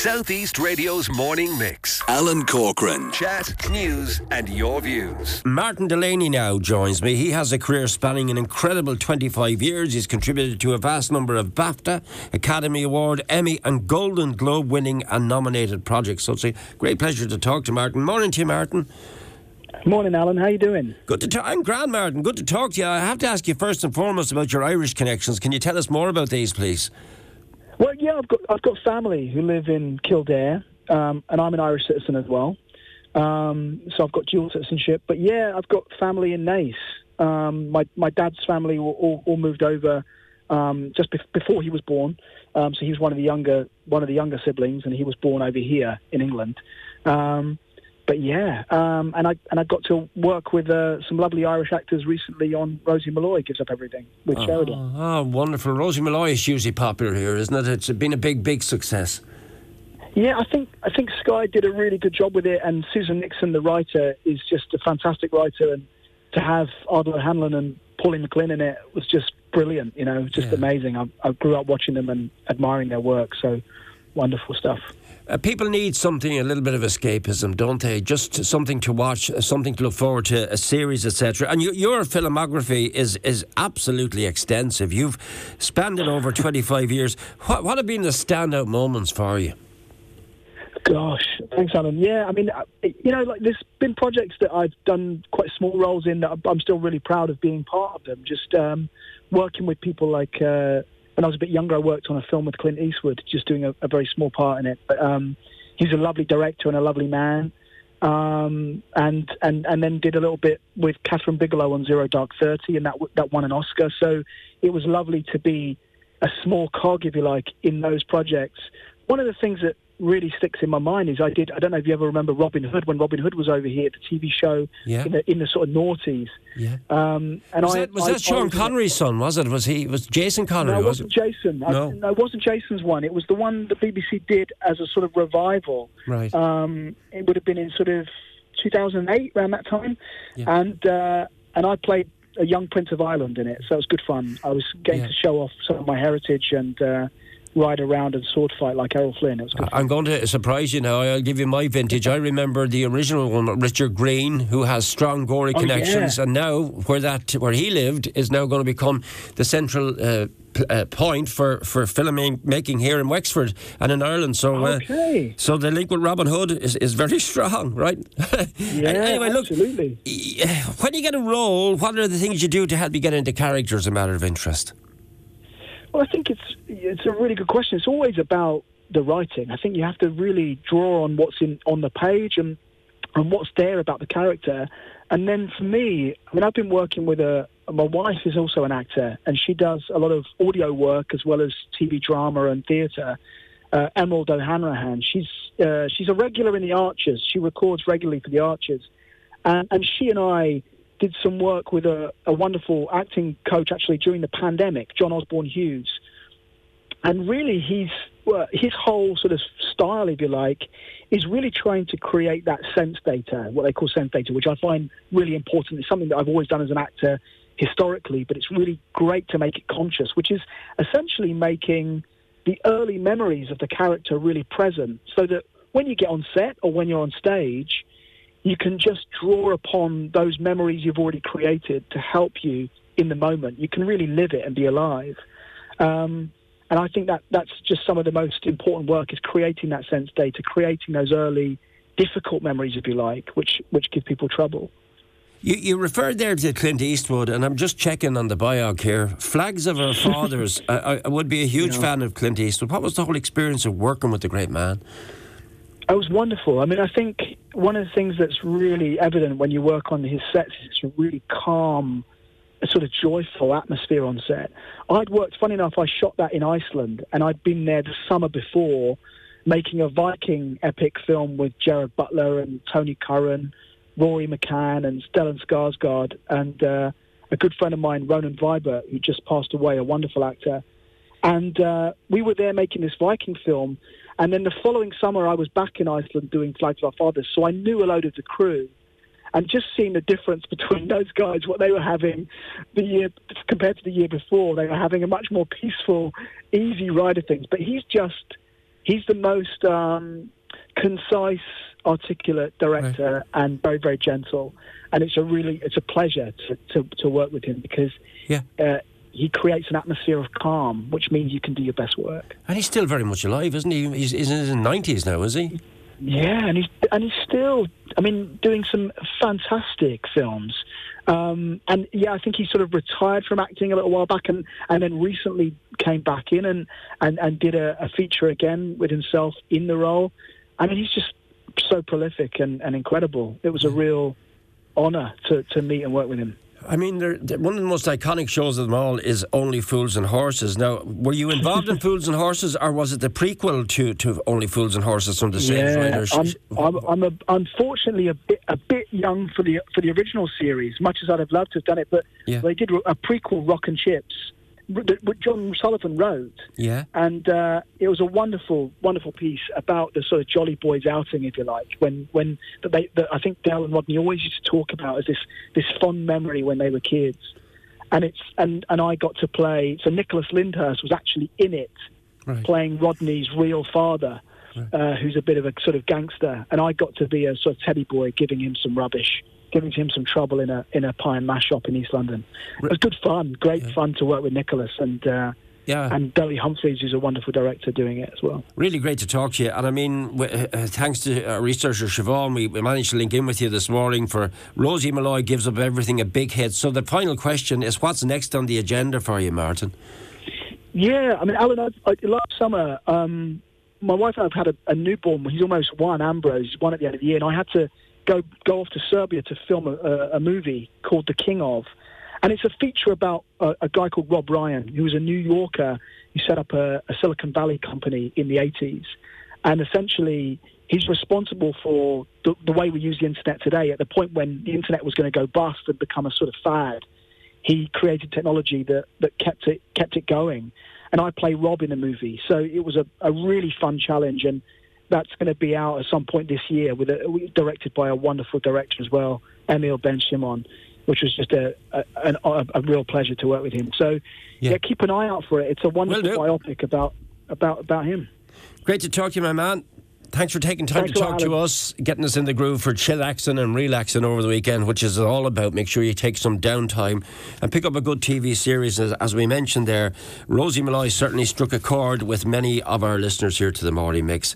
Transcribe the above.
Southeast Radio's morning mix. Alan Corcoran. Chat, news, and your views. Martin Delaney now joins me. He has a career spanning an incredible 25 years. He's contributed to a vast number of BAFTA, Academy Award, Emmy, and Golden Globe winning and nominated projects. So it's a great pleasure to talk to Martin. Morning to you, Martin. Morning, Alan. How you doing? Good to talk. I'm Grand Martin. Good to talk to you. I have to ask you first and foremost about your Irish connections. Can you tell us more about these, please? Well, yeah, I've got I've got family who live in Kildare, um, and I'm an Irish citizen as well. Um, so I've got dual citizenship. But yeah, I've got family in Naas. Um, my my dad's family all, all, moved over um, just be- before he was born. Um, so he was one of the younger one of the younger siblings, and he was born over here in England. Um, but yeah, um, and I and I got to work with uh, some lovely Irish actors recently on Rosie Molloy gives up everything with oh, Sheridan. Oh, wonderful! Rosie Molloy is hugely popular here, isn't it? It's been a big, big success. Yeah, I think I think Sky did a really good job with it, and Susan Nickson, the writer, is just a fantastic writer, and to have Ardal Hanlon and Pauline McLynn in it was just brilliant. You know, just Yeah. amazing. I, I grew up watching them and admiring their work. So wonderful stuff. Uh, people need something, a little bit of escapism, don't they? Just something to watch, uh, something to look forward to, a series, etc. And you, your filmography is is absolutely extensive. You've spanned it over 25 years. What, what have been the standout moments for you? Gosh, thanks, Alan. Yeah, I mean, uh, you know, like there's been projects that I've done quite small roles in that I'm- I'm still really proud of being part of them. Just um, working with people like uh, when I was a bit younger, I worked on a film with Clint Eastwood, just doing a, a very small part in it. But um, he's a lovely director and a lovely man. Um, and and and then did a little bit with Kathryn Bigelow on Zero Dark Thirty, and that that won an Oscar. So it was lovely to be a small cog, if you like, in those projects. One of the things that really sticks in my mind is I did. I don't know if you ever remember Robin Hood when Robin Hood was over here, at the TV show Yeah. in the in the sort of noughties. Yeah. Um, and Was, I that, was I- that Sean I was Connery's son? Was it? Was he? Was Jason Connery? no, it was wasn't Jason. I- No. no, it wasn't Jason's one. It was the one the BBC did as a sort of revival. Right. Um, it would have been in sort of 2008, around that time, Yeah. and uh, and I played a young Prince of Ireland in it, so it was good fun. I was getting Yeah. to show off some of my heritage and uh, ride around and sword fight like Errol Flynn. It was good. I'm going to surprise you now. I'll give you my vintage. I remember the original one, Richard Greene, who has strong Gorey Oh, connections, yeah. and now where that where he lived is now going to become the central uh, p- uh, point for for filming making here in Wexford and in Ireland. So, uh, Okay. so the link with Robin Hood is, is very strong, right? Yeah, anyway, look. absolutely. y- When you get a role, what are the things you do to help you get into character as a matter of interest? Well, I think it's it's a really good question. It's always about the writing. I think you have to really draw on what's in on the page and and what's there about the character. And then for me, I mean, I've been working with a. My wife is also an actor, and she does a lot of audio work as well as TV drama and theatre. Uh, Emerald O'Hanrahan. She's uh, she's a regular in the Archers. She records regularly for the Archers, and, and she and I did some work with a, a wonderful acting coach actually during the pandemic, John Osborne Hughes. And really, he's well, his whole sort of style, if you like, is really trying to create that sense data, what they call sense data, which I find really important. It's something that I've always done as an actor historically, but it's really great to make it conscious, which is essentially making the early memories of the character really present, so that when you get on set or when you're on stage, you can just draw upon those memories you've already created to help you in the moment. You can really live it and be alive. Um, and I think that that's just some of the most important work is creating that sense data, creating those early difficult memories, if you like, which which give people trouble. You, you referred there to Clint Eastwood, and I'm just checking on the biog here. Flags of Our Fathers. I, I would be a huge fan of Clint Eastwood. What was the whole experience of working with the great man? It was wonderful. I mean, I think one of the things that's really evident when you work on his sets is it's a really calm, sort of joyful atmosphere on set. I'd worked, funny enough, I shot that in Iceland, and I'd been there the summer before making a Viking epic film with Gerard Butler and Tony Curran, Rory McCann, and Stellan Skarsgård, and uh, a good friend of mine, Ronan Vibert, who just passed away, a wonderful actor. And uh, we were there making this Viking film. And then the following summer, I was back in Iceland doing Flags of Our Fathers. So I knew a load of the crew. And just seeing the difference between those guys, what they were having the year compared to the year before, they were having a much more peaceful, easy ride of things. But he's just he's the most um, concise, articulate director, and very very gentle. And it's a really it's a pleasure to, to, to work with him because Yeah. uh, he creates an atmosphere of calm, which means you can do your best work. And he's still very much alive, isn't he? He's, he's in his 90s now, is he? Yeah, and he's and he's still, I mean, doing some fantastic films. Um, and yeah, I think he sort of retired from acting a little while back, and, and then recently came back in and and, and did a, a feature again with himself in the role. I mean, he's just so prolific and, and incredible. It was a real honour to, to meet and work with him. I mean, they're, they're- one of the most iconic shows of them all is Only Fools and Horses. Now, were you involved in Fools and Horses, or was it the prequel to, to Only Fools and Horses from the same writers? I'm, I'm, I'm a, unfortunately a bit a bit young for the for the original series. Much as I'd have loved to have done it, but Yeah. they did a prequel, Rock and Chips, that John Sullivan wrote, yeah. and uh, it was a wonderful, wonderful piece about the sort of Jolly Boys outing, if you like. When when that they that I think Del and Rodney always used to talk about as this this fond memory when they were kids, and it's and and I got to play. So Nicholas Lyndhurst was actually in it Right. playing Rodney's real father, uh, who's a bit of a sort of gangster, and I got to be a sort of teddy boy, giving him some rubbish, giving him some trouble in a in a pie and mash shop in East London. It was good fun, great fun to work with Nicholas and. Uh, Yeah. and Billy Humphries is a wonderful director doing it as well. Really great to talk to you. And I mean, w- uh, thanks to our researcher Siobhan, we, we managed to link in with you this morning for Rosie Molloy Gives Up Everything, a big hit. So the final question is what's next on the agenda for you, Martin? Yeah, I mean, Alan, I, I, last summer, um, my wife and I've had a, a newborn. He's almost one, Ambrose, one at the end of the year, and I had to go go off to Serbia to film a, a, movie called The King of, and it's a feature about a, a guy called Rob Ryan, who was a New Yorker who set up a, a Silicon Valley company in the 80s, and essentially he's responsible for the, the way we use the internet today. At the point when the internet was going to go bust and become a sort of fad, he created technology that, that kept it kept it going. And I play Rob in the movie, so it was a, a really fun challenge, and that's going to be out at some point this year, with a, directed by a wonderful director as well, Emil Ben Shimon, which was just a a, a a real pleasure to work with him. So Yeah. yeah. keep an eye out for it. It's a wonderful biopic about about about him. Great to talk to you, my man. Thanks for taking time Thanks to talk to us, getting us in the groove for chillaxing and relaxing over the weekend, which is all about. Make sure you take some downtime and pick up a good TV series. As, as we mentioned there, Rosie Molloy certainly struck a chord with many of our listeners here to the morning mix.